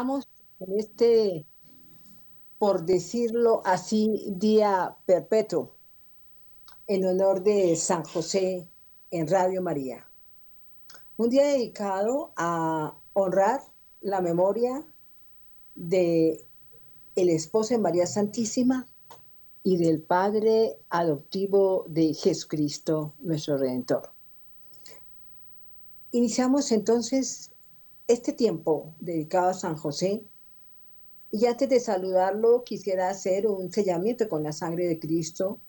en este, por decirlo así, día perpetuo en honor de San José en Radio María. Un día dedicado a honrar la memoria de el esposo de María Santísima y del Padre adoptivo de Jesucristo, nuestro Redentor. Iniciamos entonces este tiempo dedicado a San José. Y antes de saludarlo, quisiera hacer un sellamiento con la sangre de Cristo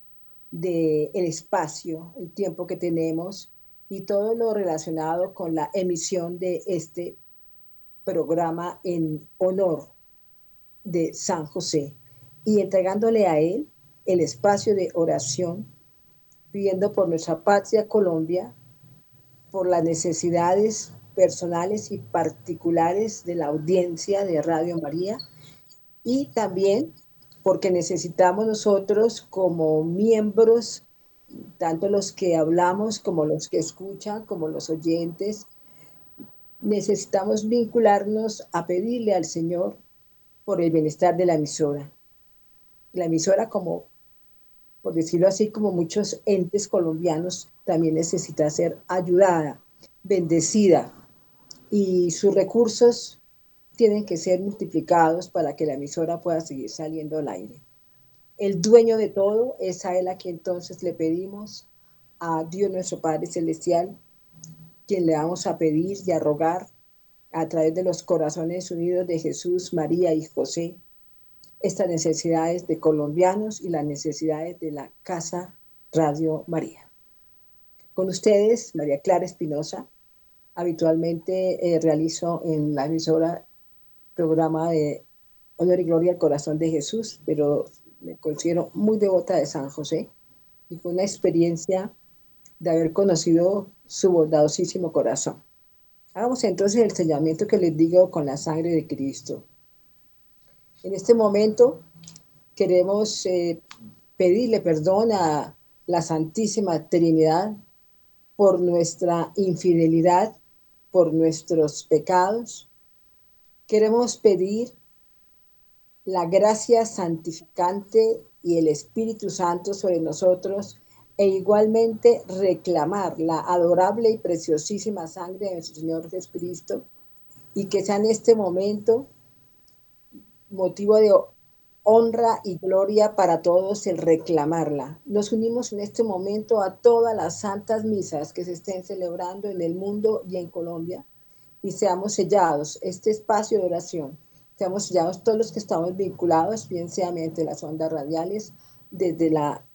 del el espacio, el tiempo que tenemos y todo lo relacionado con la emisión de este programa en honor de San José y entregándole a él el espacio de oración, pidiendo por nuestra patria Colombia, por las necesidades personales y particulares de la audiencia de Radio María y también porque necesitamos nosotros como miembros, tanto los que hablamos como los que escuchan, como los oyentes, necesitamos vincularnos a pedirle al Señor por el bienestar de la emisora. La emisora, como por decirlo así, como muchos entes colombianos, también necesita ser ayudada, bendecida, y sus recursos tienen que ser multiplicados para que la emisora pueda seguir saliendo al aire. El dueño de todo es a él a quien entonces le pedimos, a Dios nuestro Padre Celestial, quien le vamos a pedir y a rogar a través de los corazones unidos de Jesús, María y José, estas necesidades de colombianos y las necesidades de la Casa Radio María. Con ustedes, María Clara Espinosa, habitualmente eh, realizo en la emisora programa de Honor y Gloria al Corazón de Jesús, pero me considero muy devota de San José y con una experiencia de haber conocido su bondadosísimo corazón. Hagamos entonces el sellamiento que les digo con la sangre de Cristo. En este momento queremos eh, pedirle perdón a la Santísima Trinidad por nuestra infidelidad por nuestros pecados. Queremos pedir la gracia santificante y el Espíritu Santo sobre nosotros e igualmente reclamar la adorable y preciosísima sangre de nuestro Señor Jesucristo y que sea en este momento motivo de honra y gloria para todos el reclamarla. Nos unimos en este momento a todas las santas misas que se estén celebrando en el mundo y en Colombia y seamos sellados este espacio de oración. Seamos sellados todos los que estamos vinculados, bien sea mediante las ondas radiales, desde la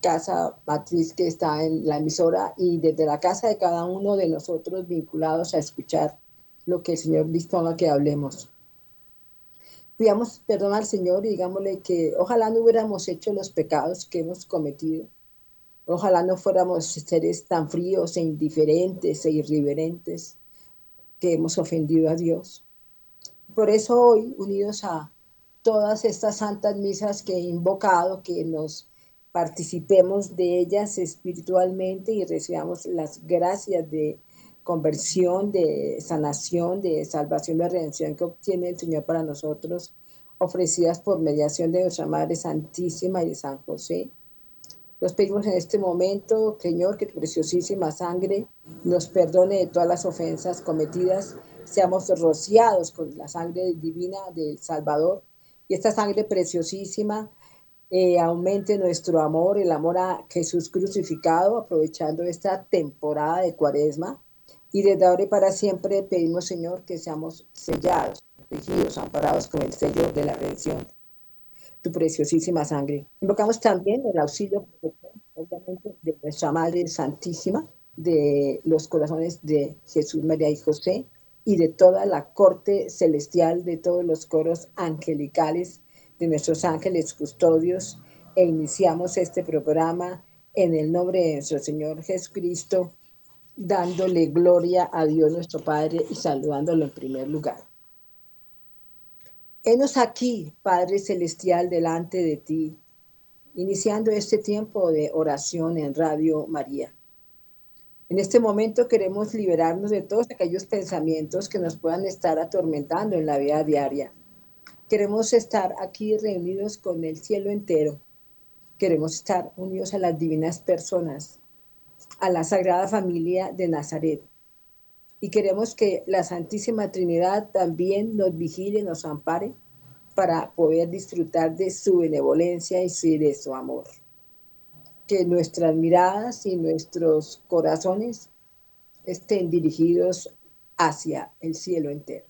casa matriz que está en la emisora y desde la casa de cada uno de nosotros vinculados a escuchar lo que el Señor disponga que hablemos pidamos perdón al Señor y digámosle que ojalá no hubiéramos hecho los pecados que hemos cometido. Ojalá no fuéramos seres tan fríos e indiferentes e irreverentes que hemos ofendido a Dios. Por eso hoy, unidos a todas estas santas misas que he invocado, que nos participemos de ellas espiritualmente y recibamos las gracias de conversión, de sanación, de salvación, de redención que obtiene el Señor para nosotros, ofrecidas por mediación de nuestra Madre Santísima y de San José. Los pedimos en este momento, Señor, que tu preciosísima sangre nos perdone de todas las ofensas cometidas, seamos rociados con la sangre divina del Salvador. Y esta sangre preciosísima eh, aumente nuestro amor, el amor a Jesús crucificado, aprovechando esta temporada de cuaresma y desde ahora y para siempre pedimos, Señor, que seamos sellados, protegidos, amparados con el sello de la redención, tu preciosísima sangre. Invocamos también el auxilio, obviamente, de nuestra Madre Santísima, de los corazones de Jesús, María y José, y de toda la corte celestial, de todos los coros angelicales, de nuestros ángeles custodios, e iniciamos este programa en el nombre de nuestro Señor Jesucristo dándole gloria a Dios nuestro Padre y saludándolo en primer lugar. Henos aquí, Padre Celestial, delante de ti, iniciando este tiempo de oración en Radio María. En este momento queremos liberarnos de todos aquellos pensamientos que nos puedan estar atormentando en la vida diaria. Queremos estar aquí reunidos con el cielo entero. Queremos estar unidos a las divinas personas, a la Sagrada Familia de Nazaret. Y queremos que la Santísima Trinidad también nos vigile, nos ampare para poder disfrutar de su benevolencia y de su amor que nuestras miradas y nuestros corazones estén dirigidos hacia el cielo entero.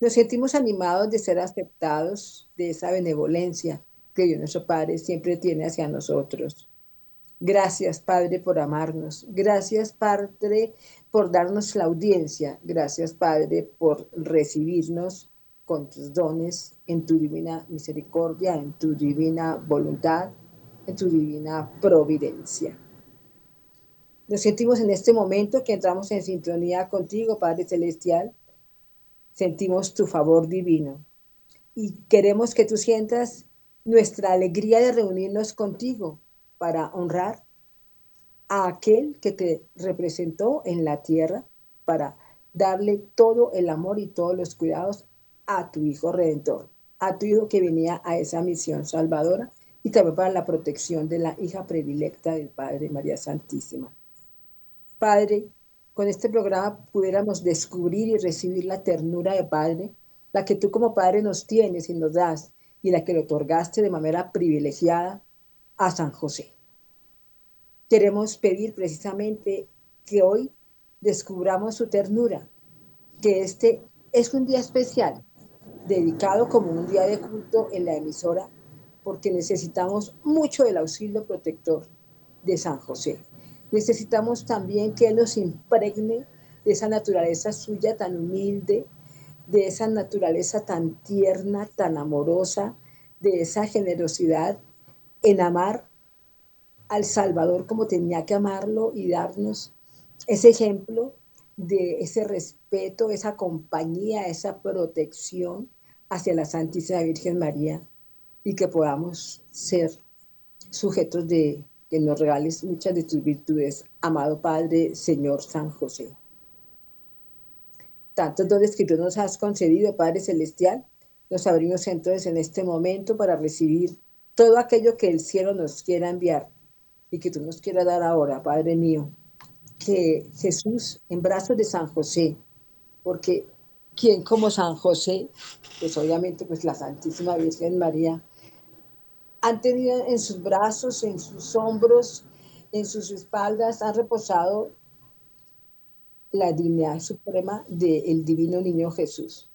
Nos sentimos animados de ser aceptados de esa benevolencia que Dios nuestro Padre siempre tiene hacia nosotros. Gracias, Padre, por amarnos. Gracias, Padre, por darnos la audiencia. Gracias, Padre, por recibirnos con tus dones en tu divina misericordia, en tu divina voluntad en tu divina providencia. Nos sentimos en este momento que entramos en sintonía contigo, Padre Celestial. Sentimos tu favor divino y queremos que tú sientas nuestra alegría de reunirnos contigo para honrar a aquel que te representó en la tierra, para darle todo el amor y todos los cuidados a tu Hijo Redentor, a tu Hijo que venía a esa misión salvadora y también para la protección de la hija predilecta del Padre María Santísima. Padre, con este programa pudiéramos descubrir y recibir la ternura de Padre, la que tú como Padre nos tienes y nos das, y la que le otorgaste de manera privilegiada a San José. Queremos pedir precisamente que hoy descubramos su ternura, que este es un día especial, dedicado como un día de culto en la emisora porque necesitamos mucho del auxilio protector de San José. Necesitamos también que nos impregne de esa naturaleza suya tan humilde, de esa naturaleza tan tierna, tan amorosa, de esa generosidad en amar al Salvador como tenía que amarlo y darnos ese ejemplo de ese respeto, esa compañía, esa protección hacia la Santísima Virgen María y que podamos ser sujetos de que nos regales muchas de tus virtudes, amado Padre, Señor San José. Tantos dones que tú nos has concedido, Padre Celestial, nos abrimos entonces en este momento para recibir todo aquello que el cielo nos quiera enviar y que tú nos quieras dar ahora, Padre mío. Que Jesús en brazos de San José, porque quien como San José, pues obviamente pues la Santísima Virgen María, han tenido en sus brazos, en sus hombros, en sus espaldas, han reposado la dignidad suprema del divino niño Jesús.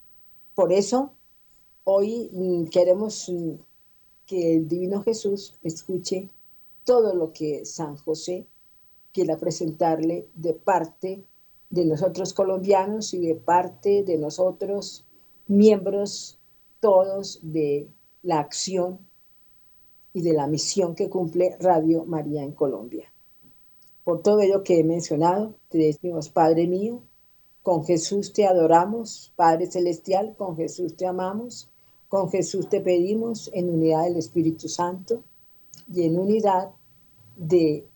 Por eso, hoy mm, queremos mm, que el divino Jesús escuche todo lo que San José quiera presentarle de parte de nosotros colombianos y de parte de nosotros, miembros todos de la acción y de la misión que cumple Radio María en Colombia. Por todo ello que he mencionado, te decimos, Padre mío, con Jesús te adoramos, Padre Celestial, con Jesús te amamos, con Jesús te pedimos en unidad del Espíritu Santo y en unidad de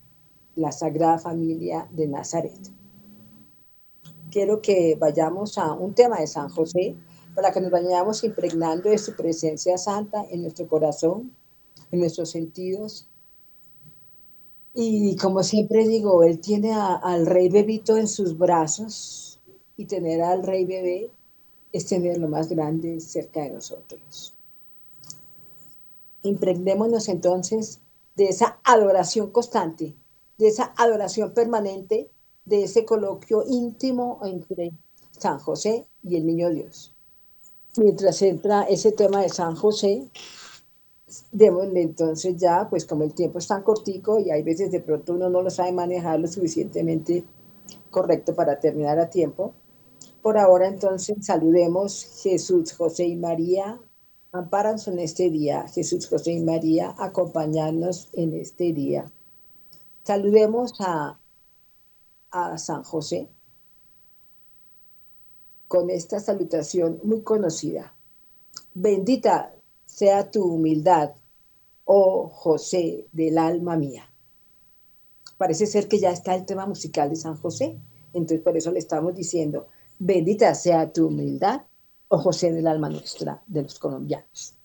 la Sagrada Familia de Nazaret. Quiero que vayamos a un tema de San José para que nos vayamos impregnando de su presencia santa en nuestro corazón en nuestros sentidos. Y como siempre digo, él tiene al rey bebito en sus brazos y tener al rey bebé es tener lo más grande cerca de nosotros. Impregnémonos entonces de esa adoración constante, de esa adoración permanente, de ese coloquio íntimo entre San José y el Niño Dios. Mientras entra ese tema de San José, démosle entonces ya, pues como el tiempo es tan cortico y hay veces de pronto uno no lo sabe manejar lo suficientemente correcto para terminar a tiempo. Por ahora entonces saludemos Jesús, José y María, amparanos en este día. Jesús, José y María, acompañarnos en este día. Saludemos a, a San José con esta salutación muy conocida. Bendita sea tu humildad, oh José del alma mía. parece ser que ya está el tema musical de San José. Entonces, por eso le estamos diciendo, bendita sea tu humildad, oh José del alma nuestra, de los colombianos.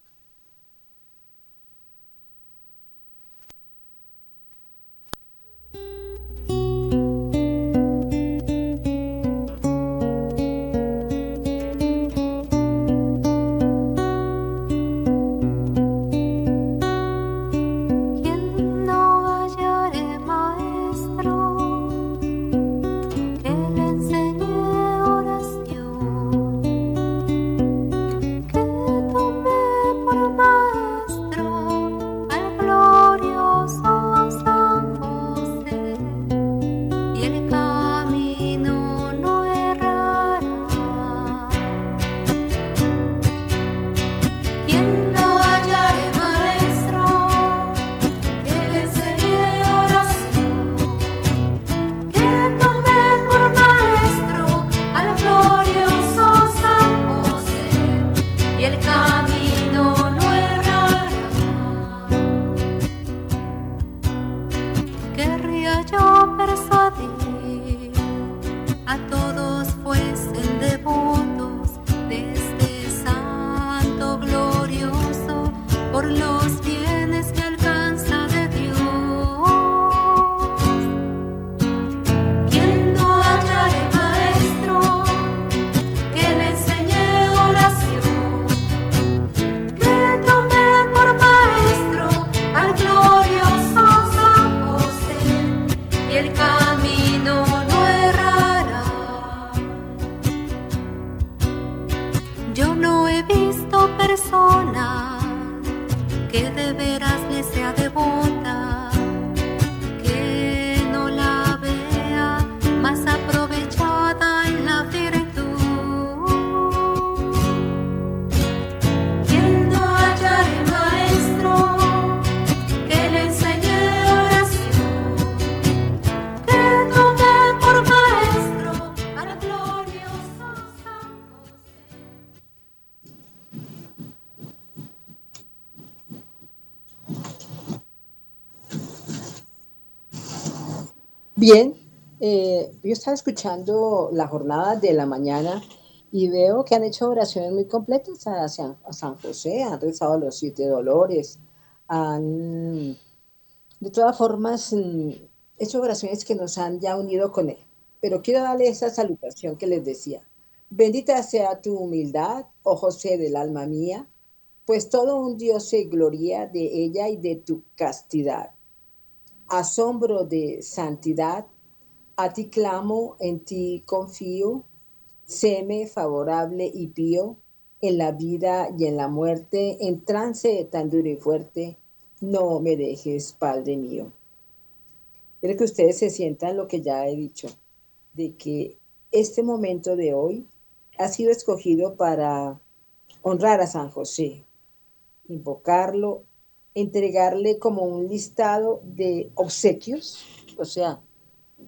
Estaba escuchando la jornada de la mañana y veo que han hecho oraciones muy completas a, San José, han rezado los siete dolores, han, de todas formas, mm, hecho oraciones que nos han ya unido con él. Pero quiero darle esa salutación que les decía. Bendita sea tu humildad, oh José del alma mía, pues todo un Dios se gloria de ella y de tu castidad asombro de santidad, a ti clamo, en ti confío, séme favorable y pío, en la vida y en la muerte, en trance tan duro y fuerte, no me dejes, Padre mío. Quiero que ustedes se sientan lo que ya he dicho, de que este momento de hoy ha sido escogido para honrar a San José, invocarlo entregarle como un listado de obsequios, o sea,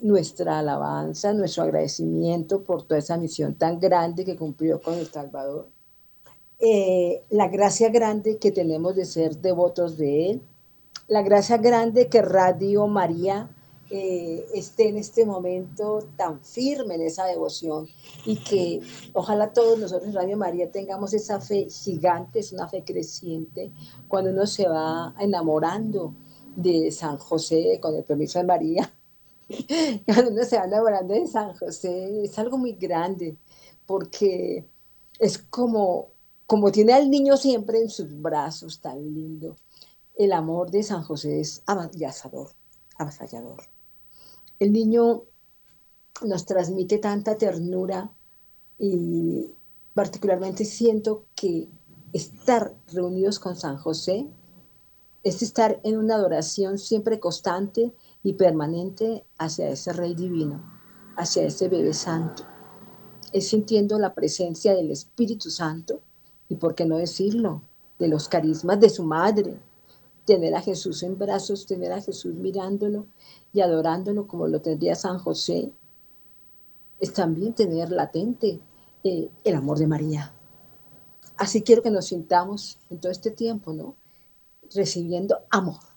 nuestra alabanza, nuestro agradecimiento por toda esa misión tan grande que cumplió con El Salvador, eh, la gracia grande que tenemos de ser devotos de Él, la gracia grande que Radio María eh, esté en este momento tan firme en esa devoción y que ojalá todos nosotros en Radio María tengamos esa fe gigante, es una fe creciente, cuando uno se va enamorando de San José, con el permiso de María, cuando uno se va enamorando de San José, es algo muy grande, porque es como, como tiene al niño siempre en sus brazos, tan lindo. El amor de San José es avasallador, avasallador. El niño nos transmite tanta ternura y particularmente siento que estar reunidos con San José es estar en una adoración siempre constante y permanente hacia ese Rey Divino, hacia ese bebé santo. Es sintiendo la presencia del Espíritu Santo y, por qué no decirlo, de los carismas de su madre, tener a Jesús en brazos, tener a Jesús mirándolo y adorándolo como lo tendría San José, es también tener latente eh, el amor de María. Así quiero que nos sintamos en todo este tiempo, ¿no? Recibiendo amor.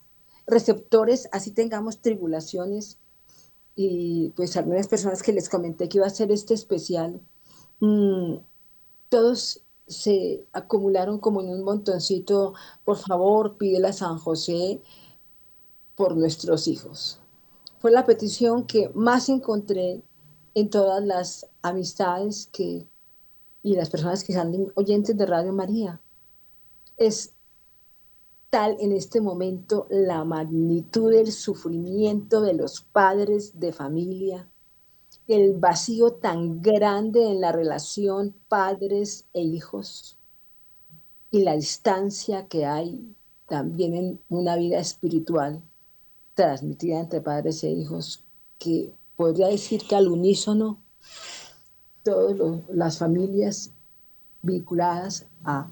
Receptores, así tengamos tribulaciones, y pues algunas personas que les comenté que iba a ser este especial, mmm, todos se acumularon como en un montoncito, por favor, pídele a San José por nuestros hijos. Fue la petición que más encontré en todas las amistades que, y las personas que son oyentes de Radio María. Es en este momento la magnitud del sufrimiento de los padres de familia, el vacío tan grande en la relación padres e hijos. Y la distancia que hay también en una vida espiritual transmitida entre padres e hijos, que podría decir que al unísono todas las familias vinculadas a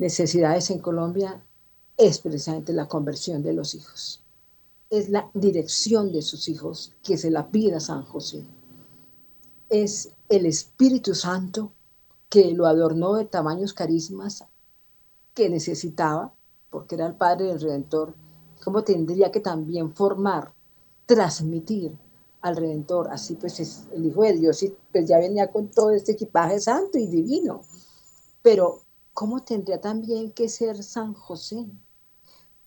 necesidades en Colombia es precisamente la conversión de los hijos. Es la dirección de sus hijos que se la pida San José. Es el Espíritu Santo que lo adornó de tamaños carismas que necesitaba, porque era el Padre del Redentor, como tendría que también formar, transmitir al Redentor. Así pues es el Hijo de Dios y pues ya venía con todo este equipaje santo y divino. Pero ¿cómo tendría también que ser San José?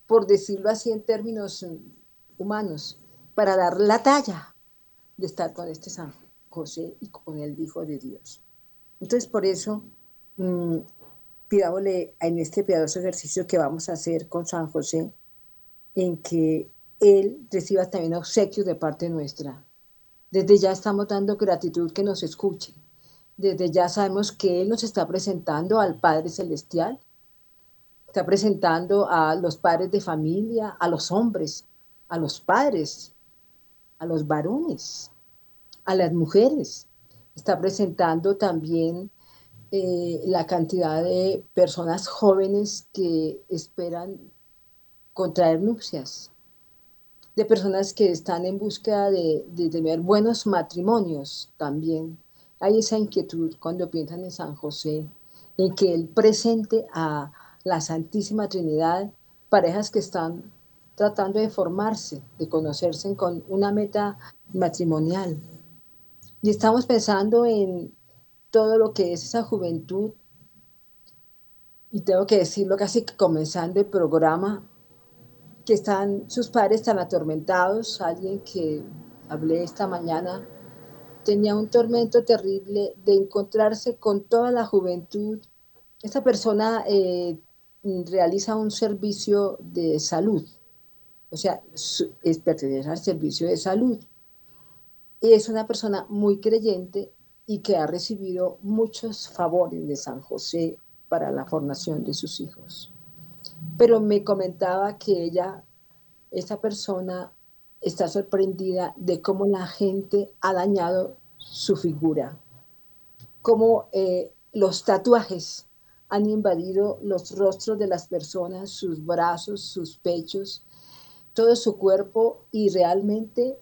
Por decirlo así en términos humanos, para dar la talla de estar con este San José y con el Hijo de Dios. Entonces, por eso, mmm, pidámosle en este piadoso ejercicio que vamos a hacer con San José, en que Él reciba también obsequios de parte nuestra. Desde ya estamos dando gratitud que nos escuche. Desde ya sabemos que Él nos está presentando al Padre Celestial, está presentando a los padres de familia, a los hombres, a los padres, a los varones, a las mujeres. Está presentando también eh, la cantidad de personas jóvenes que esperan contraer nupcias, de personas que están en de, de, tener buenos matrimonios también. Hay esa inquietud cuando piensan en San José, en que Él presente a la Santísima Trinidad parejas que están tratando de formarse, de conocerse con una meta matrimonial. Y estamos pensando en todo lo que es esa juventud. Y tengo que decirlo casi que comenzando el programa, que están sus padres tan atormentados. Alguien que hablé esta mañana tenía un tormento terrible de encontrarse con toda la juventud. Esta persona eh, realiza un servicio de salud, o sea, es pertenecer al servicio de salud. Y es una persona muy creyente y que ha recibido muchos favores de San José para la formación de sus hijos pero me comentaba que ella, esta persona, está sorprendida de cómo la gente ha dañado su figura, cómo eh, los tatuajes han invadido los rostros de las personas, sus brazos, sus pechos, todo su cuerpo y realmente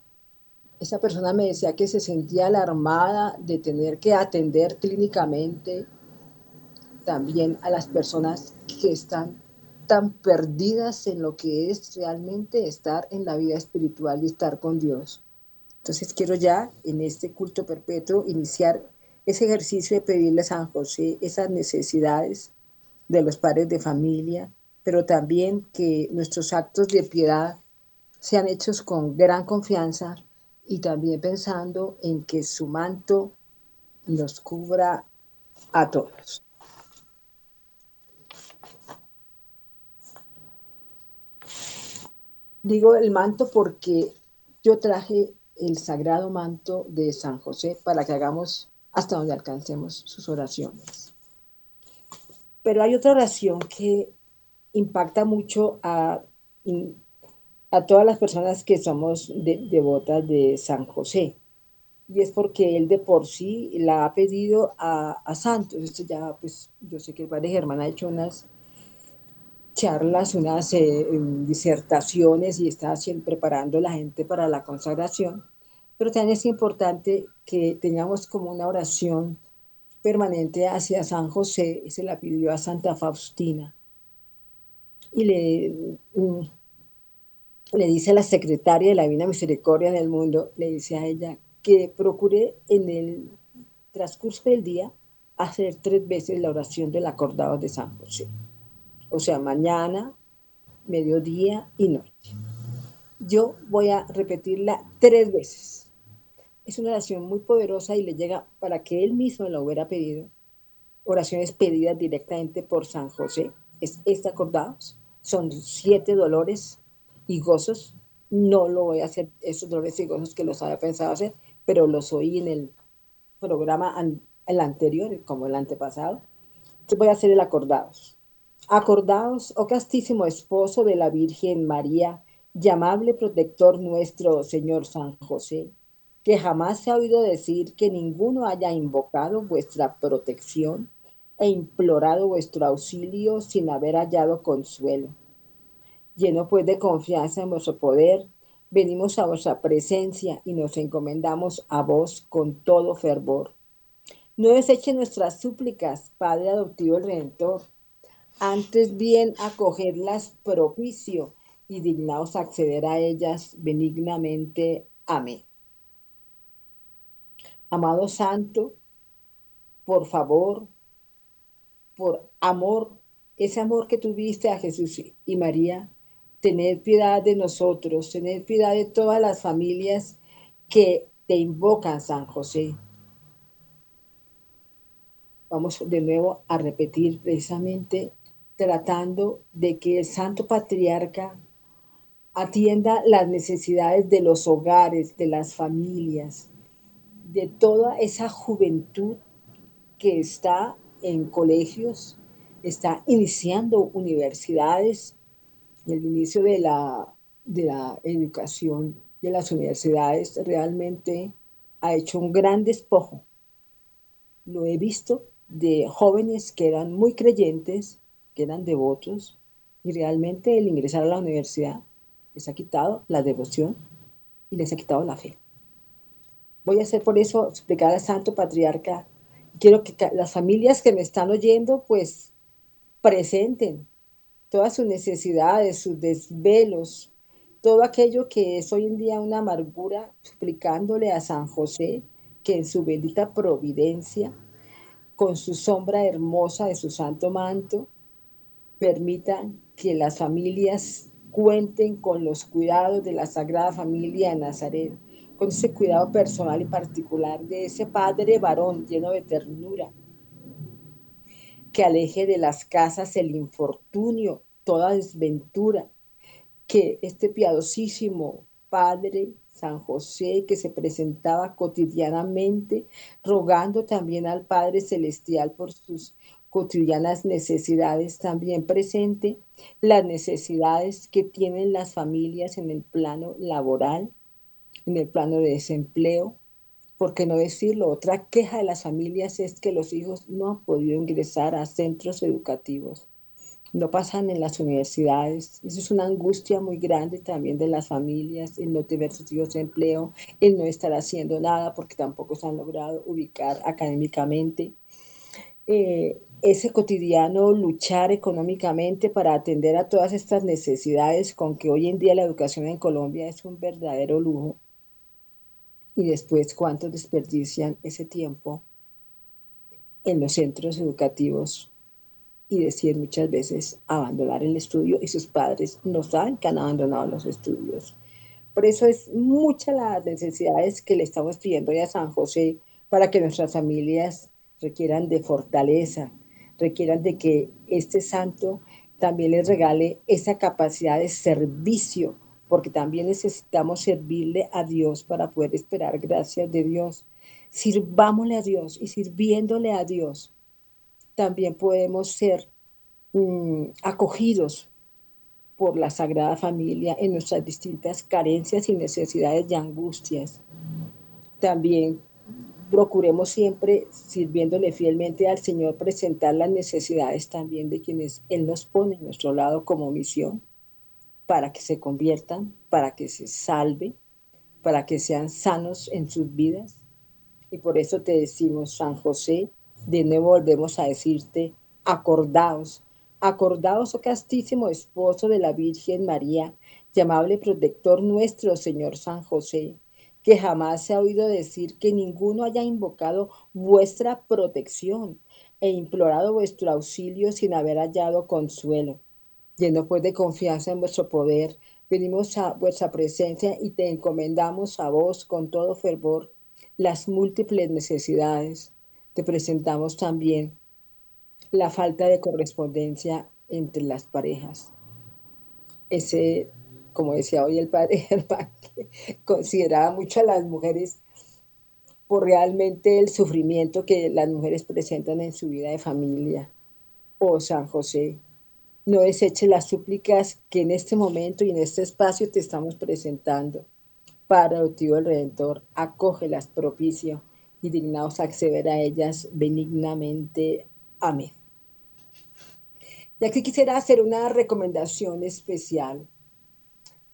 esa persona me decía que se sentía alarmada de tener que atender clínicamente también a las personas que están tan perdidas en lo que es realmente estar en la vida espiritual y estar con Dios. Entonces quiero ya en este culto perpetuo iniciar ese ejercicio de pedirle a San José esas necesidades de los padres de familia, pero también que nuestros actos de piedad sean hechos con gran confianza y también pensando en que su manto nos cubra a todos. Digo el manto porque yo traje el sagrado manto de San José para que hagamos hasta donde alcancemos sus oraciones. Pero hay otra oración que impacta mucho a, a todas las personas que somos devotas de San José. Y es porque él de por sí la ha pedido a, a santos. Esto ya, pues, yo sé que el padre Germán ha hecho unas charlas, unas eh, disertaciones y está siempre preparando la gente para la consagración. Pero también es importante que tengamos como una oración permanente hacia San José, se la pidió a Santa Faustina. Y le, le dice a la secretaria de la Divina Misericordia en el mundo, le dice a ella que procure en el transcurso del día hacer tres veces la oración del acordado de San José. O sea, mañana, mediodía y noche. Yo voy a repetirla tres veces. Es una oración muy poderosa y le llega para que él mismo la hubiera pedido. Oraciones pedidas directamente por San José. Es este acordados. Son siete dolores y gozos. No lo voy a hacer, esos dolores y gozos que los había pensado hacer, pero los oí en el programa el anterior, como el antepasado. Entonces voy a hacer el acordados. Acordaos, oh castísimo esposo de la Virgen María, llamable protector nuestro, Señor San José, que jamás se ha oído decir que ninguno haya invocado vuestra protección e implorado vuestro auxilio sin haber hallado consuelo. Lleno pues de confianza en vuestro poder, venimos a vuestra presencia y nos encomendamos a vos con todo fervor. No deseche nuestras súplicas, Padre adoptivo el Redentor, antes bien acogerlas propicio y dignaos acceder a ellas benignamente. Amén. Amado Santo, por favor, por amor, ese amor que tuviste a Jesús y María, tened piedad de nosotros, tened piedad de todas las familias que te invocan, San José. Vamos de nuevo a repetir precisamente tratando de que el Santo Patriarca atienda las necesidades de los hogares, de las familias, de toda esa juventud que está en colegios, está iniciando universidades, el inicio de la, de la educación de las universidades realmente ha hecho un gran despojo. Lo he visto de jóvenes que eran muy creyentes, que eran devotos, y realmente el ingresar a la universidad les ha quitado la devoción y les ha quitado la fe. Voy a hacer por eso explicar al Santo Patriarca. Quiero que las familias que me están oyendo, pues presenten todas sus necesidades, sus desvelos, todo aquello que es hoy en día una amargura, explicándole a San José que en su bendita providencia, con su sombra hermosa de su santo manto, permitan que las familias cuenten con los cuidados de la Sagrada Familia de Nazaret, con ese cuidado personal y particular de ese Padre varón lleno de ternura, que aleje de las casas el infortunio, toda desventura, que este piadosísimo Padre San José, que se presentaba cotidianamente, rogando también al Padre Celestial por sus cotidianas necesidades, también presente las necesidades que tienen las familias en el plano laboral, en el plano de desempleo. ¿Por qué no decirlo? Otra queja de las familias es que los hijos no han podido ingresar a centros educativos, no pasan en las universidades. Eso es una angustia muy grande también de las familias, el no tener sus hijos de empleo, el no estar haciendo nada porque tampoco se han logrado ubicar académicamente. Eh, ese cotidiano luchar económicamente para atender a todas estas necesidades con que hoy en día la educación en Colombia es un verdadero lujo. Y después, ¿cuántos desperdician ese tiempo en los centros educativos? Y decir muchas veces abandonar el estudio y sus padres no saben que han abandonado los estudios. Por eso es muchas las necesidades que le estamos pidiendo a San José para que nuestras familias requieran de fortaleza, requieran de que este santo también les regale esa capacidad de servicio, porque también necesitamos servirle a Dios para poder esperar gracias de Dios. Sirvámosle a Dios y sirviéndole a Dios, también podemos ser mm, acogidos por la Sagrada Familia en nuestras distintas carencias y necesidades y angustias. También procuremos siempre, sirviéndole fielmente al Señor, presentar las necesidades también de quienes Él nos pone a nuestro lado como misión, para que se conviertan, para que se salven, para que sean sanos en sus vidas. Y por eso te decimos, San José, de nuevo volvemos a decirte, acordaos, acordaos, oh castísimo esposo de la Virgen María, llamable protector nuestro, Señor San José, que jamás se ha oído decir que ninguno haya invocado vuestra protección e implorado vuestro auxilio sin haber hallado consuelo. Lleno pues de confianza en vuestro poder, venimos a vuestra presencia y te encomendamos a vos con todo fervor las múltiples necesidades. Te presentamos también la falta de correspondencia entre las parejas. Ese como decía hoy el padre Germán, consideraba mucho a las mujeres por realmente el sufrimiento que las mujeres presentan en su vida de familia. Oh San José, no deseche las súplicas que en este momento y en este espacio te estamos presentando. Padre adoptivo del Redentor, acógelas propicio y dignaos acceder a ellas benignamente. Amén. Y aquí quisiera hacer una recomendación especial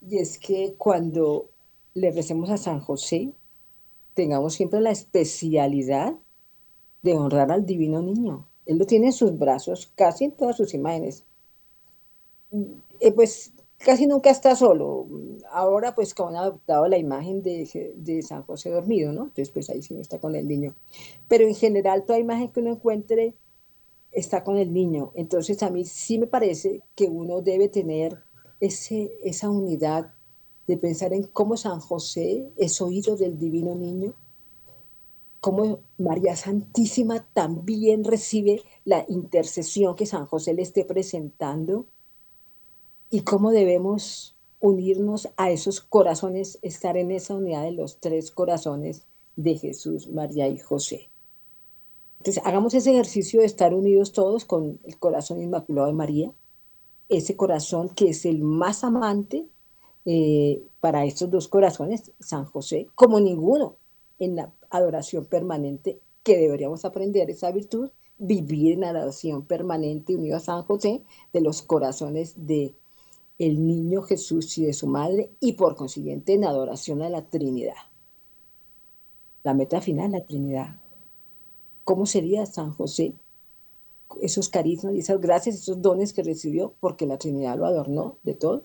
y es que cuando le recemos a San José, tengamos siempre la especialidad de honrar al divino niño. Él lo tiene en sus brazos, casi en todas sus imágenes. Eh, pues casi nunca está solo. Ahora, pues, como han adoptado la imagen de, de, San José dormido, ¿no? Entonces, pues ahí sí no está con el niño. Pero en general, toda imagen que uno encuentre está con el niño. Entonces, a mí sí me parece que uno debe tener ese, esa unidad de pensar en cómo San José es oído del divino niño, cómo María Santísima también recibe la intercesión que San José le esté presentando y cómo debemos unirnos a esos corazones, estar en esa unidad de los tres corazones de Jesús, María y José. Entonces, hagamos ese ejercicio de estar unidos todos con el corazón inmaculado de María, ese corazón que es el más amante eh, para estos dos corazones, San José, como ninguno en la adoración permanente que deberíamos aprender esa virtud, vivir en adoración permanente unido a San José de los corazones de el niño Jesús y de su madre y por consiguiente en adoración a la Trinidad. La meta final, la Trinidad. ¿Cómo sería San José esos carismas y esas gracias, esos dones que recibió, porque la Trinidad lo adornó de todo.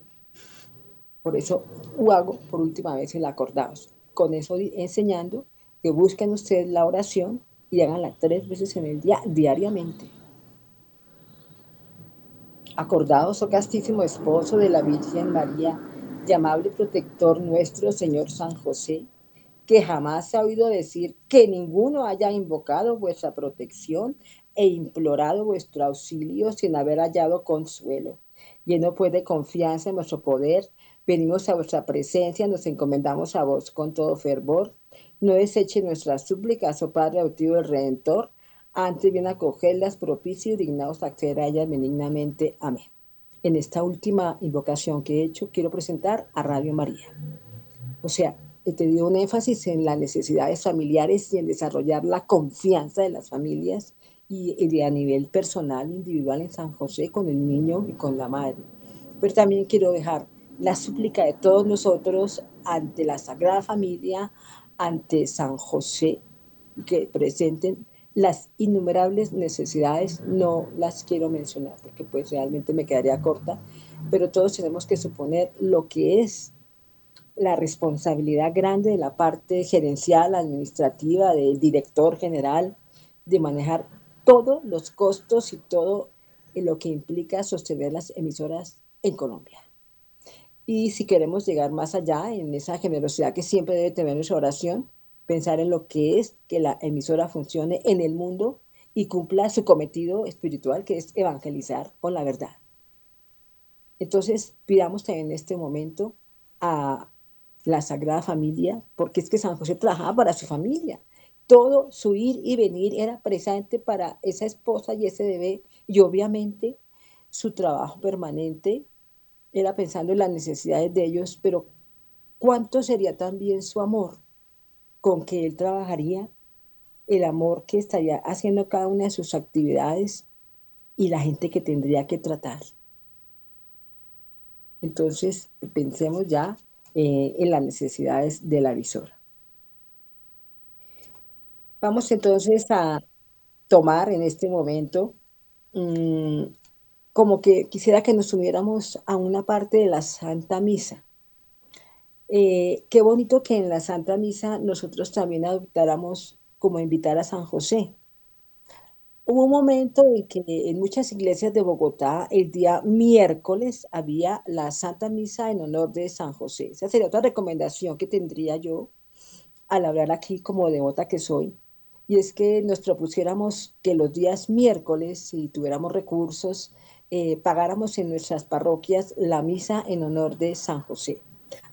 Por eso hago por última vez el acordados. Con eso enseñando que busquen ustedes la oración y háganla tres veces en el día, diariamente. Acordados, oh castísimo esposo de la Virgen María, llamable protector nuestro, Señor San José, que jamás se ha oído decir que ninguno haya invocado vuestra protección e implorado vuestro auxilio sin haber hallado consuelo. Lleno pues de confianza en vuestro poder, venimos a vuestra presencia, nos encomendamos a vos con todo fervor. No deseche nuestras súplicas, oh Padre adoptivo del Redentor, antes bien acogerlas propicio y dignaos acceder a ellas benignamente. Amén. En esta última invocación que he hecho, quiero presentar a Radio María. O sea, he tenido un énfasis en las necesidades familiares y en desarrollar la confianza de las familias y, a nivel personal, individual en San José con el niño y con la madre. Pero también quiero dejar la súplica de todos nosotros ante la Sagrada Familia, ante San José, que presenten las innumerables necesidades, no las quiero mencionar porque pues realmente me quedaría corta, pero todos tenemos que suponer lo que es la responsabilidad grande de la parte gerencial, administrativa, del director general, de manejar todos los costos y todo lo que implica sostener las emisoras en Colombia. Y si queremos llegar más allá en esa generosidad que siempre debe tener nuestra oración, pensar en lo que es que la emisora funcione en el mundo y cumpla su cometido espiritual, que es evangelizar con la verdad. Entonces, pidamos también en este momento a la Sagrada Familia, porque es que San José trabajaba para su familia todo su ir y venir era presente para esa esposa y ese bebé y obviamente su trabajo permanente era pensando en las necesidades de ellos, pero ¿cuánto sería también su amor con que él trabajaría? El amor que estaría haciendo cada una de sus actividades y la gente que tendría que tratar. Entonces, pensemos ya eh, en las necesidades de la visora. Vamos entonces a tomar en este momento mm, como que quisiera que nos uniéramos a una parte de la Santa Misa. Eh, qué bonito que en la Santa Misa nosotros también adoptáramos como invitar a San José. Hubo un momento en que en muchas iglesias de Bogotá el día miércoles había la Santa Misa en honor de San José. Esa sería otra recomendación que tendría yo al hablar aquí como devota que soy. Y es que nos propusiéramos que los días miércoles, si tuviéramos recursos, eh, pagáramos en nuestras parroquias la misa en honor de San José.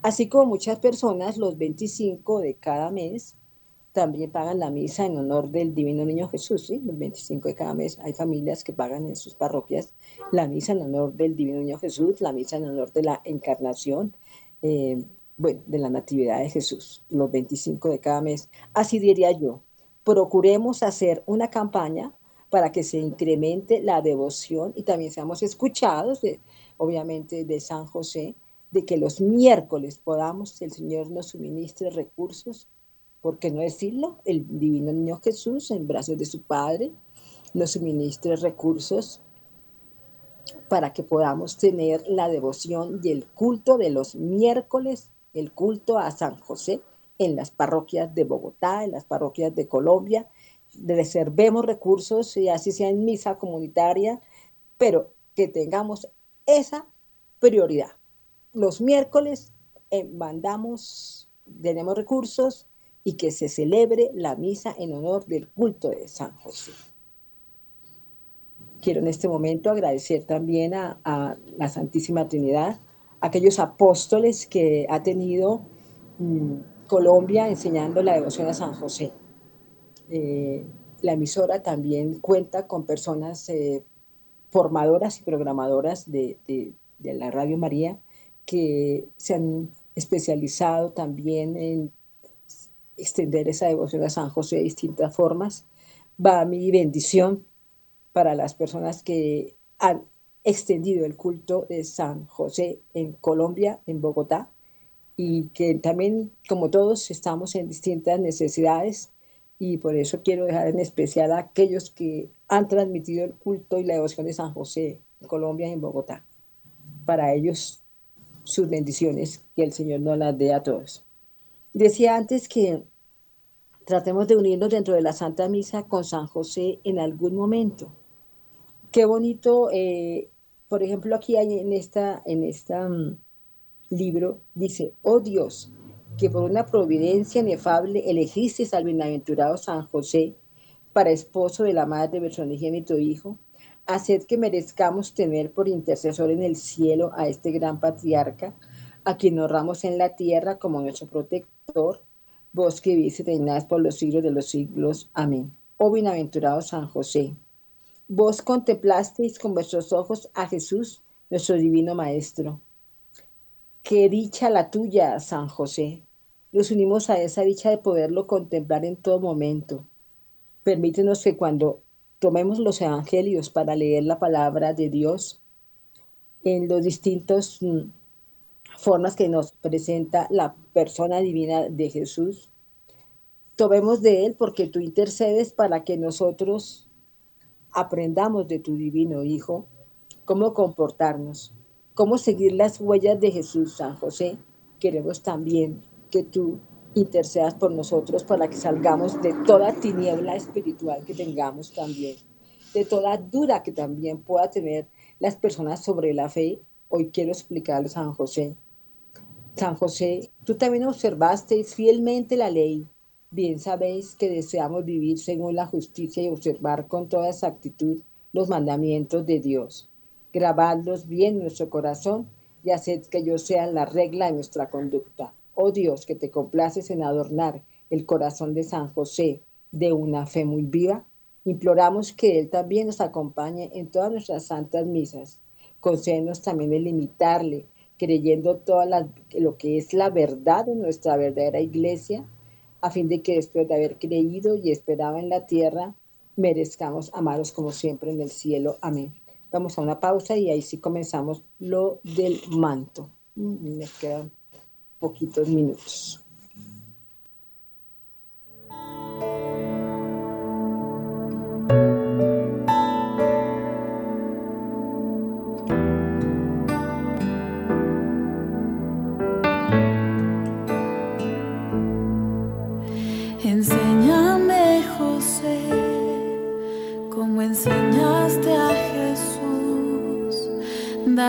Así como muchas personas los 25 de cada mes también pagan la misa en honor del Divino Niño Jesús, ¿sí? Los 25 de cada mes hay familias que pagan en sus parroquias la misa en honor del Divino Niño Jesús, la misa en honor de la Encarnación, eh, bueno, de la Natividad de Jesús, los 25 de cada mes. Así diría yo, procuremos hacer una campaña para que se incremente la devoción y también seamos escuchados, obviamente, de San José, de que los miércoles podamos, el Señor nos suministre recursos, ¿por qué no decirlo? El divino niño Jesús, en brazos de su Padre, nos suministre recursos para que podamos tener la devoción y el culto de los miércoles, el culto a San José en las parroquias de Bogotá, en las parroquias de Colombia. Reservemos recursos y así sea en misa comunitaria, pero que tengamos esa prioridad los miércoles eh, mandamos, tenemos recursos y que se celebre la misa en honor del culto de San José. Quiero en este momento agradecer también a, la Santísima Trinidad, aquellos apóstoles que ha tenido mm, Colombia enseñando la devoción a San José. Eh, la emisora también cuenta con personas eh, formadoras y programadoras de, de la Radio María que se han especializado también en extender esa devoción a San José de distintas formas. Va mi bendición para las personas que han extendido el culto de San José en Colombia, en Bogotá, y que también, como todos, estamos en distintas necesidades y por eso quiero dejar en especial a aquellos que han transmitido el culto y la devoción de San José en Colombia y en Bogotá. Para ellos sus bendiciones, que el Señor nos las dé a todos. Decía antes que tratemos de unirnos dentro de la Santa Misa con San José en algún momento. Qué bonito, eh, por ejemplo, aquí hay en esta, en esta mm, libro, dice, oh Dios, que por una providencia inefable elegiste al bienaventurado San José para esposo de la madre de unigénito Hijo, haced que merezcamos tener por intercesor en el cielo a este gran patriarca, a quien honramos en la tierra como nuestro protector, vos que vivís y por los siglos de los siglos. Amén. Oh bienaventurado San José, vos contemplasteis con vuestros ojos a Jesús, nuestro divino Maestro. Qué dicha la tuya, San José. Nos unimos a esa dicha de poderlo contemplar en todo momento. Permítenos que cuando tomemos los evangelios para leer la palabra de Dios en los distintos mm, formas que nos presenta la persona divina de Jesús. Tomemos de él porque tú intercedes para que nosotros aprendamos de tu divino Hijo cómo comportarnos, cómo seguir las huellas de Jesús, San José. Queremos también que tú intercedas por nosotros para que salgamos de toda tiniebla espiritual que tengamos también, de toda duda que también pueda tener las personas sobre la fe. Hoy quiero explicarles a San José. San José, tú también observasteis fielmente la ley. Bien sabéis que deseamos vivir según la justicia y observar con toda exactitud los mandamientos de Dios. Grabadlos bien en nuestro corazón y haced que ellos sean la regla de nuestra conducta Oh Dios, que te complaces en adornar el corazón de San José de una fe muy viva, imploramos que Él también nos acompañe en todas nuestras santas misas. Concédenos también el imitarle, creyendo todo lo que es la verdad de nuestra verdadera iglesia, a fin de que después de haber creído y esperado en la tierra, merezcamos amaros como siempre en el cielo. Amén. Vamos a una pausa y ahí sí comenzamos lo del manto. Mm, me quedan poquitos minutos.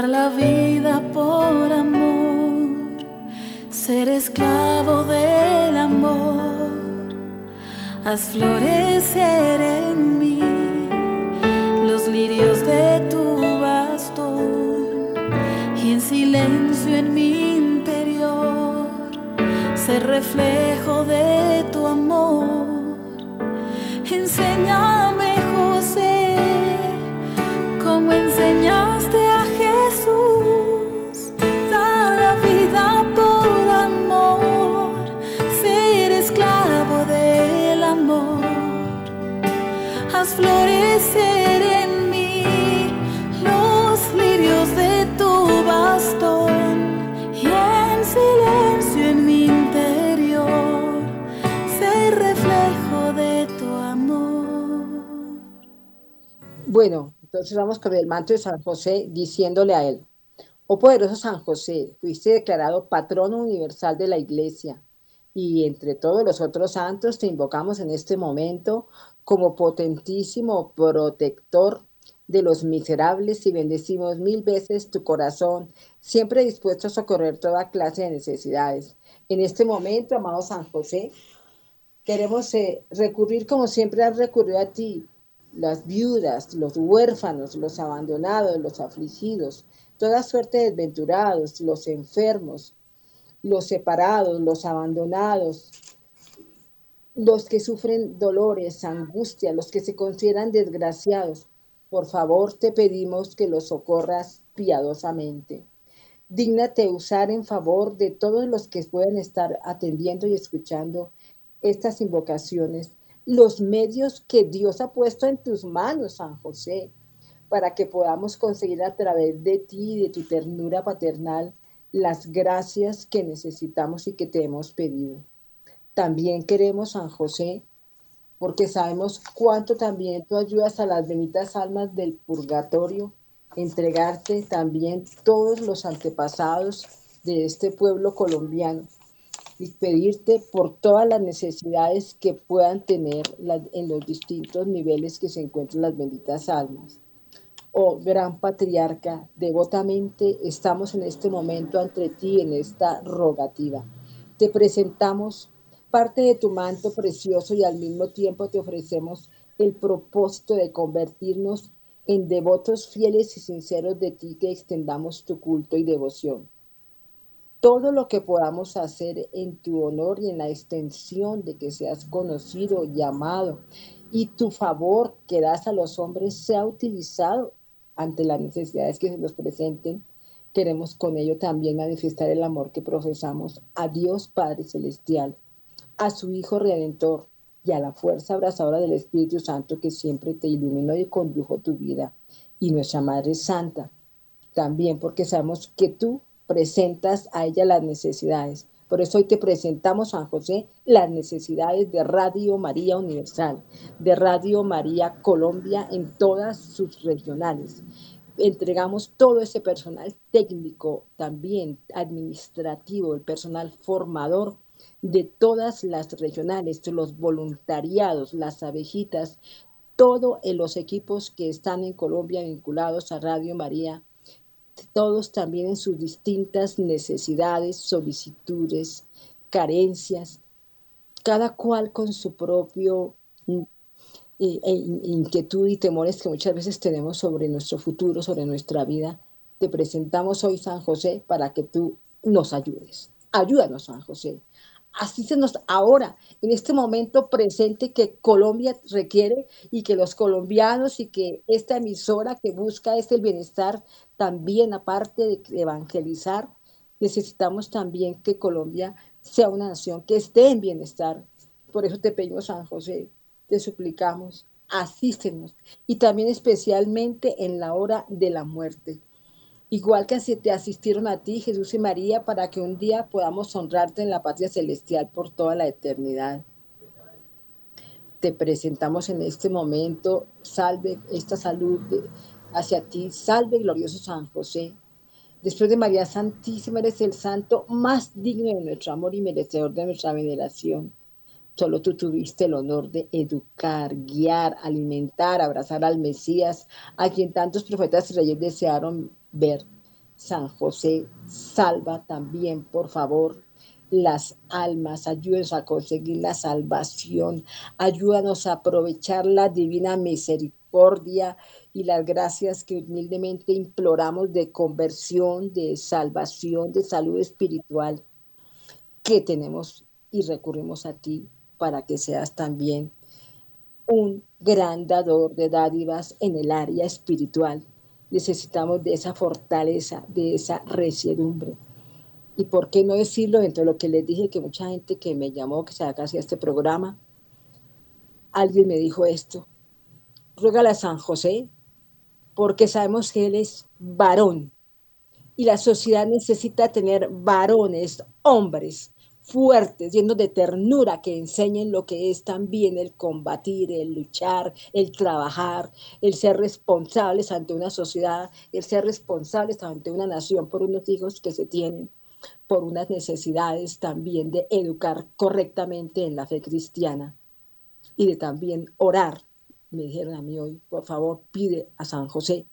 dar la vida por amor, ser esclavo del amor, haz florecer en mí los lirios de tu bastón y en silencio en mi interior ser reflejo de tu amor. Enséñame florecer en mí los lirios de tu bastón y en silencio en mi interior ser reflejo de tu amor. Bueno, entonces vamos con el manto de San José diciéndole a él, oh poderoso San José, fuiste declarado patrono universal de la iglesia y entre todos los otros santos te invocamos en este momento como potentísimo protector de los miserables y bendecimos mil veces tu corazón, siempre dispuesto a socorrer toda clase de necesidades. En este momento, amado San José, queremos eh, recurrir como siempre has recurrido a ti, las viudas, los huérfanos, los abandonados, los afligidos, toda suerte de desventurados, los enfermos, los separados, los abandonados, los que sufren dolores, angustia, los que se consideran desgraciados. Por favor, te pedimos que los socorras piadosamente. Dígnate usar en favor de todos los que puedan estar atendiendo y escuchando estas invocaciones, los medios que Dios ha puesto en tus manos, San José, para que podamos conseguir a través de ti y de tu ternura paternal las gracias que necesitamos y que te hemos pedido. También queremos, San José, porque sabemos cuánto también tú ayudas a las benditas almas del purgatorio, entregarte también todos los antepasados de este pueblo colombiano y pedirte por todas las necesidades que puedan tener en los distintos niveles que se encuentran las benditas almas. Oh gran patriarca, devotamente estamos en este momento ante ti en esta rogativa. Te presentamos parte de tu manto precioso y al mismo tiempo te ofrecemos el propósito de convertirnos en devotos fieles y sinceros de ti que extendamos tu culto y devoción. Todo lo que podamos hacer en tu honor y en la extensión de que seas conocido, llamado y tu favor que das a los hombres sea utilizado ante las necesidades que se nos presenten. Queremos con ello también manifestar el amor que profesamos a Dios Padre Celestial a su Hijo Redentor y a la fuerza abrazadora del Espíritu Santo que siempre te iluminó y condujo tu vida. Y nuestra Madre Santa, también porque sabemos que tú presentas a ella las necesidades. Por eso hoy te presentamos, San José, las necesidades de Radio María Universal, de Radio María Colombia en todas sus regionales. Entregamos todo ese personal técnico, también administrativo, el personal formador de todas las regionales, los voluntariados, las abejitas, todos los equipos que están en Colombia vinculados a Radio María, todos también en sus distintas necesidades, solicitudes, carencias, cada cual con su propio mm, e inquietud y temores que muchas veces tenemos sobre nuestro futuro, sobre nuestra vida. Te presentamos hoy, San José, para que tú nos ayudes. Ayúdanos, San José, Así se nos ahora, en este momento presente que Colombia requiere y que los colombianos y que esta emisora que busca es el bienestar también, aparte de evangelizar, necesitamos también que Colombia sea una nación que esté en bienestar. Por eso te pedimos, San José, te suplicamos, asístenos y también especialmente en la hora de la muerte igual que te asistieron a ti, Jesús y María, para que un día podamos honrarte en la patria celestial por toda la eternidad. Te presentamos en este momento, salve esta salud hacia ti, salve glorioso San José. Después de María Santísima eres el santo más digno de nuestro amor y merecedor de nuestra veneración. Solo tú tuviste el honor de educar, guiar, alimentar, abrazar al Mesías, a quien tantos profetas y reyes desearon ver. San José, salva también, por favor, las almas, ayúdanos a conseguir la salvación, ayúdanos a aprovechar la divina misericordia y las gracias que humildemente imploramos de conversión, de salvación, de salud espiritual que tenemos y recurrimos a ti para que seas también un gran dador de dádivas en el área espiritual. Necesitamos de esa fortaleza, de esa resiedumbre. Y por qué no decirlo dentro de lo que les dije, que mucha gente que me llamó, que se haga hacia este programa, alguien me dijo esto, ruégale a San José, porque sabemos que él es varón. Y la sociedad necesita tener varones, hombres, fuertes, llenos de ternura, que enseñen lo que es también el combatir, el luchar, el trabajar, el ser responsables ante una sociedad, el ser responsables ante una nación por unos hijos que se tienen, por unas necesidades también de educar correctamente en la fe cristiana y de también orar. Me dijeron a mí hoy, por favor, pide a San José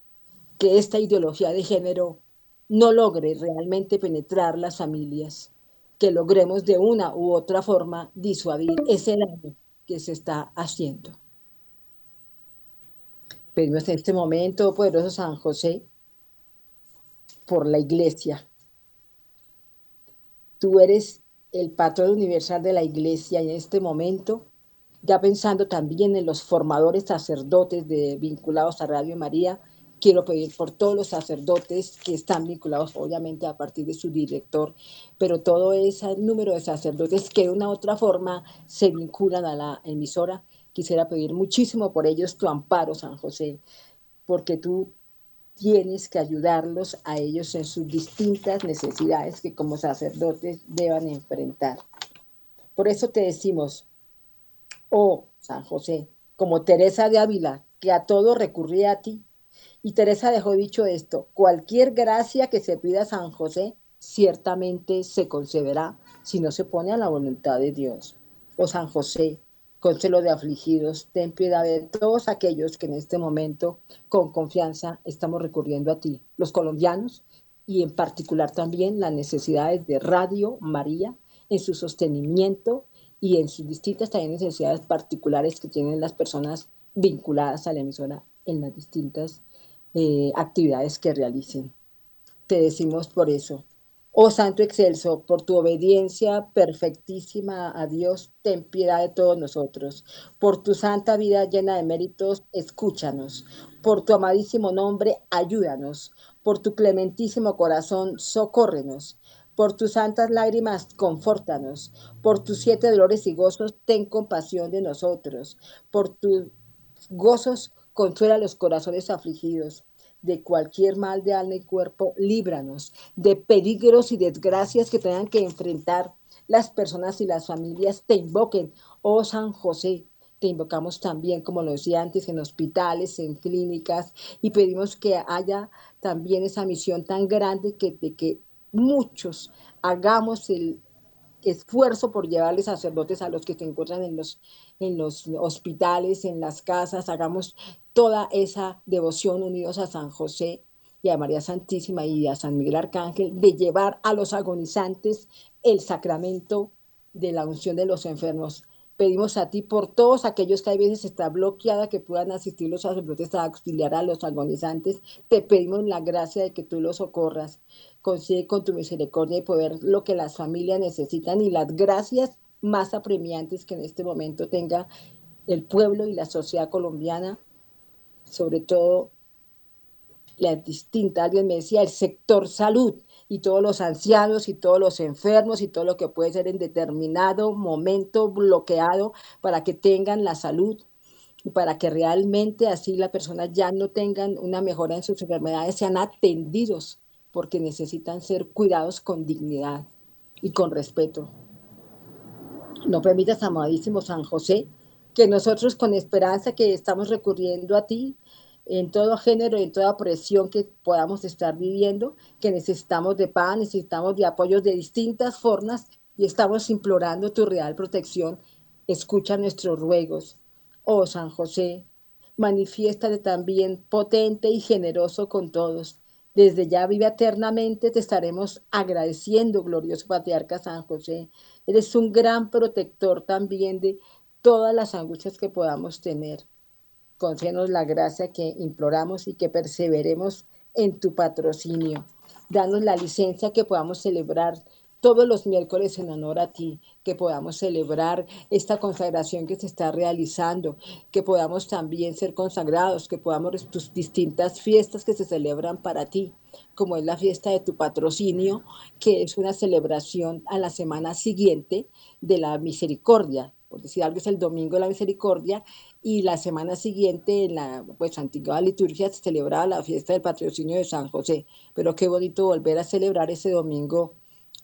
que esta ideología de género no logre realmente penetrar las familias que logremos de una u otra forma disuadir ese daño que se está haciendo. Pedimos en este momento, poderoso San José, por la iglesia. Tú eres el patrón universal de la iglesia en este momento, ya pensando también en los formadores sacerdotes de, vinculados a Radio María, quiero pedir por todos los sacerdotes que están vinculados, obviamente, a partir de su director, pero todo ese número de sacerdotes que de una u otra forma se vinculan a la emisora. Quisiera pedir muchísimo por ellos tu amparo, San José, porque tú tienes que ayudarlos a ellos en sus distintas necesidades que como sacerdotes deban enfrentar. Por eso te decimos, oh San José, como Teresa de Ávila, que a todo recurría a ti, y Teresa dejó dicho esto, cualquier gracia que se pida a San José ciertamente se concederá si no se pone a la voluntad de Dios. Oh San José, consuelo de afligidos, ten piedad de todos aquellos que en este momento con confianza estamos recurriendo a ti, los colombianos y en particular también las necesidades de Radio María en su sostenimiento y en sus distintas también necesidades particulares que tienen las personas vinculadas a la emisora en las distintas eh, actividades que realicen. Te decimos por eso, oh Santo Excelso, por tu obediencia perfectísima a Dios, ten piedad de todos nosotros. Por tu santa vida llena de méritos, escúchanos. Por tu amadísimo nombre, ayúdanos. Por tu clementísimo corazón, socórrenos. Por tus santas lágrimas, confórtanos. Por tus siete dolores y gozos, ten compasión de nosotros. Por tus gozos, Consuela los corazones afligidos. De cualquier mal de alma y cuerpo, líbranos. De peligros y desgracias que tengan que enfrentar las personas y las familias, te invoquen. Oh San José, te invocamos también, como lo decía antes, en hospitales, en clínicas, y pedimos que haya también esa misión tan grande que, de que muchos hagamos el esfuerzo por llevarles sacerdotes a los que se encuentran en los, en los hospitales, en las casas, hagamos toda esa devoción unidos a San José y a María Santísima y a San Miguel Arcángel, de llevar a los agonizantes el sacramento de la unción de los enfermos. Pedimos a ti por todos aquellos que hay veces está bloqueada que puedan asistir los sacerdotes a auxiliar a los agonizantes. Te pedimos la gracia de que tú los socorras consigue con tu misericordia y poder lo que las familias necesitan y las gracias más apremiantes que en este momento tenga el pueblo y la sociedad colombiana, sobre todo las distintas, alguien me decía, el sector salud y todos los ancianos y todos los enfermos y todo lo que puede ser en determinado momento bloqueado para que tengan la salud y para que realmente así las personas ya no tengan una mejora en sus enfermedades, sean atendidos porque necesitan ser cuidados con dignidad y con respeto. No permitas, amadísimo San José, que nosotros con esperanza que estamos recurriendo a ti en todo género en toda presión que podamos estar viviendo, que necesitamos de paz, necesitamos de apoyos de distintas formas y estamos implorando tu real protección. Escucha nuestros ruegos. Oh San José, manifiéstate también potente y generoso con todos Desde ya vive eternamente, te estaremos agradeciendo, glorioso patriarca San José. Eres un gran protector también de todas las angustias que podamos tener. Concédenos la gracia que imploramos y que perseveremos en tu patrocinio. Danos la licencia que podamos celebrar todos los miércoles en honor a ti, que podamos celebrar esta consagración que se está realizando, que podamos también ser consagrados, que podamos tus distintas fiestas que se celebran para ti, como es la fiesta de tu patrocinio, que es una celebración a la semana siguiente de la misericordia, por decir algo es el domingo de la misericordia, y la semana siguiente en la pues, antigua liturgia se celebraba la fiesta del patrocinio de San José, pero qué bonito volver a celebrar ese domingo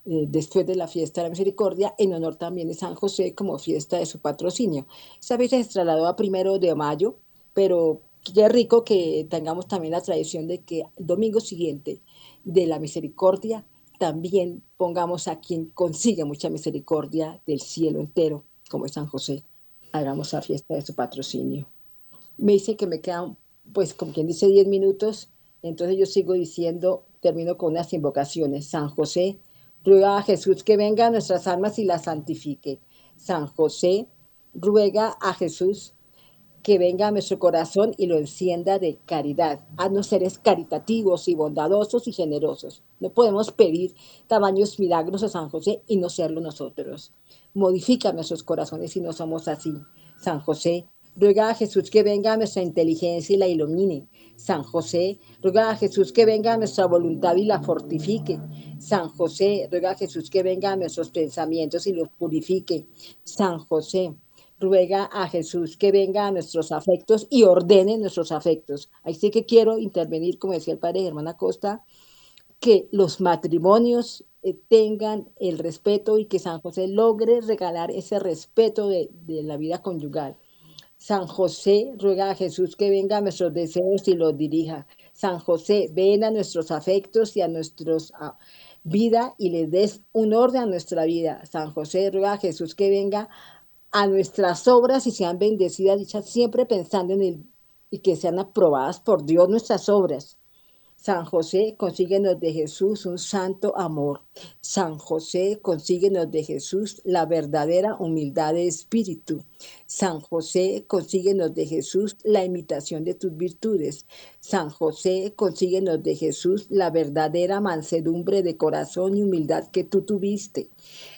eh, después de la fiesta de la misericordia, en honor también de San José como fiesta de su patrocinio. Esa fecha se trasladó a primero de mayo, pero qué rico que tengamos también la tradición de que el domingo siguiente de la misericordia también pongamos a quien consigue mucha misericordia del cielo entero, como es San José. Hagamos la fiesta de su patrocinio. Me dice que me quedan, pues como quien dice, 10 minutos, entonces yo sigo diciendo, termino con unas invocaciones. San José, Ruega a Jesús que venga a nuestras almas y las santifique. San José, ruega a Jesús que venga a nuestro corazón y lo encienda de caridad. Haznos seres caritativos y bondadosos y generosos. No podemos pedir tamaños milagros a San José y no serlo nosotros. Modifica nuestros corazones si no somos así. San José, ruega a Jesús que venga a nuestra inteligencia y la ilumine. San José, ruega a Jesús que venga a nuestra voluntad y la fortifique. San José, ruega a Jesús que venga a nuestros pensamientos y los purifique. San José, ruega a Jesús que venga a nuestros afectos y ordene nuestros afectos. Ahí sí que quiero intervenir, como decía el padre Germán Acosta, que los matrimonios eh, tengan el respeto y que San José logre regalar ese respeto de, de la vida conyugal. San José ruega a Jesús que venga a nuestros deseos y los dirija. San José, ven a nuestros afectos y a nuestros vida y le des un orden a nuestra vida. San José ruega a Jesús que venga a nuestras obras y sean bendecidas, dichas siempre pensando en él y que sean aprobadas por Dios nuestras obras. San José, consíguenos de Jesús un santo amor. San José, consíguenos de Jesús la verdadera humildad de espíritu. San José, consíguenos de Jesús la imitación de tus virtudes. San José, consíguenos de Jesús la verdadera mansedumbre de corazón y humildad que tú tuviste.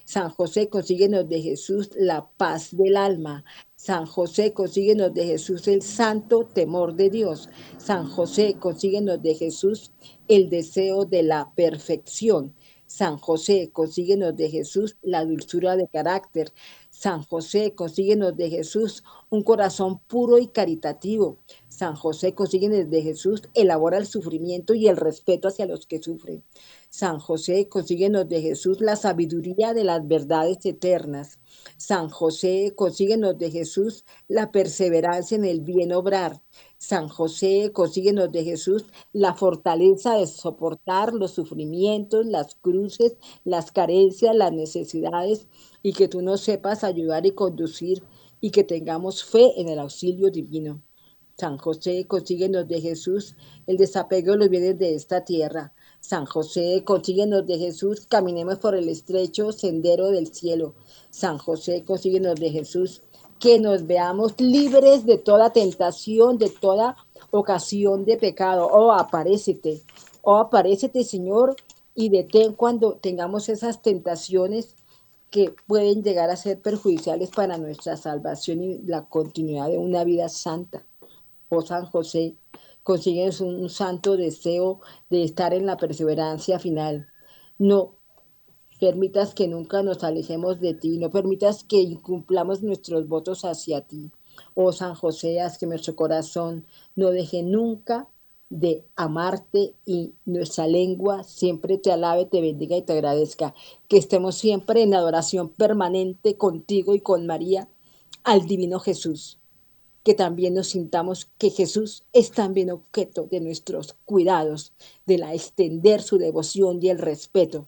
San José, consíguenos de Jesús la paz del alma. San José, consíguenos de Jesús el santo temor de Dios. San José, consíguenos de Jesús el deseo de la perfección. San José, consíguenos de Jesús la dulzura de carácter. San José, consíguenos de Jesús un corazón puro y caritativo. San José, consíguenos de Jesús elabora el sufrimiento y el respeto hacia los que sufren. San José, consíguenos de Jesús la sabiduría de las verdades eternas. San José, consíguenos de Jesús la perseverancia en el bien obrar. San José, consíguenos de Jesús la fortaleza de soportar los sufrimientos, las cruces, las carencias, las necesidades y que tú nos sepas ayudar y conducir y que tengamos fe en el auxilio divino. San José, consíguenos de Jesús el desapego de los bienes de esta tierra. San José, consíguenos de Jesús, caminemos por el estrecho sendero del cielo. San José, consíguenos de Jesús, que nos veamos libres de toda tentación, de toda ocasión de pecado. Oh, aparécete, oh, aparécete, Señor, y detén cuando tengamos esas tentaciones que pueden llegar a ser perjudiciales para nuestra salvación y la continuidad de una vida santa. Oh San José, consigues un santo deseo de estar en la perseverancia final. No permitas que nunca nos alejemos de ti, no permitas que incumplamos nuestros votos hacia ti. Oh San José, haz que nuestro corazón no deje nunca de amarte y nuestra lengua siempre te alabe, te bendiga y te agradezca. Que estemos siempre en adoración permanente contigo y con María al divino Jesús que también nos sintamos que Jesús es también objeto de nuestros cuidados, de la extender su devoción y el respeto.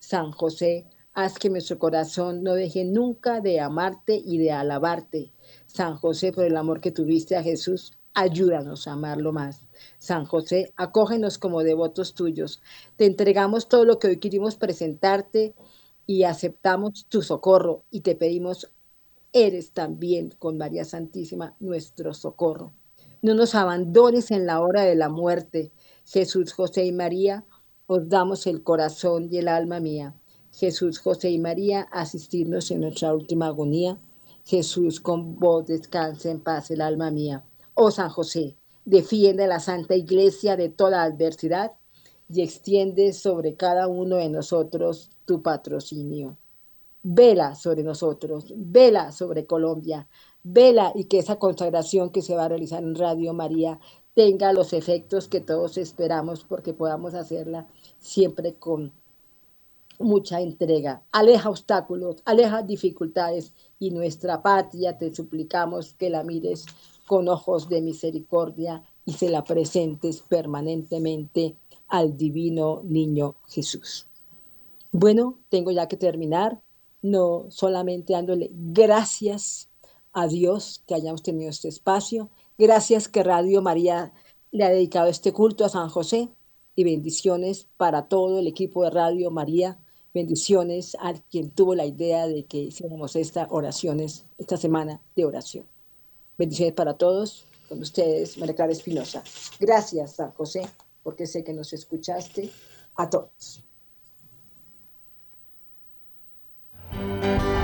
San José, haz que nuestro corazón no deje nunca de amarte y de alabarte. San José, por el amor que tuviste a Jesús, ayúdanos a amarlo más. San José, acógenos como devotos tuyos. Te entregamos todo lo que hoy querimos presentarte y aceptamos tu socorro y te pedimos, eres también con María Santísima nuestro socorro. No nos abandones en la hora de la muerte. Jesús, José y María, os damos el corazón y el alma mía. Jesús, José y María, asistirnos en nuestra última agonía. Jesús, con vos descanse en paz el alma mía. Oh San José, defiende a la Santa Iglesia de toda adversidad y extiende sobre cada uno de nosotros tu patrocinio. Vela sobre nosotros, vela sobre Colombia, vela y que esa consagración que se va a realizar en Radio María tenga los efectos que todos esperamos porque podamos hacerla siempre con mucha entrega. Aleja obstáculos, aleja dificultades y nuestra patria te suplicamos que la mires con ojos de misericordia y se la presentes permanentemente al divino niño Jesús. Bueno, tengo ya que terminar, no solamente dándole gracias a Dios que hayamos tenido este espacio, Gracias que Radio María le ha dedicado este culto a San José y bendiciones para todo el equipo de Radio María. Bendiciones a quien tuvo la idea de que hiciéramos estas oraciones, esta semana de oración. Bendiciones para todos. Con ustedes, María Clara Espinosa. Gracias, San José, porque sé que nos escuchaste a todos. Hay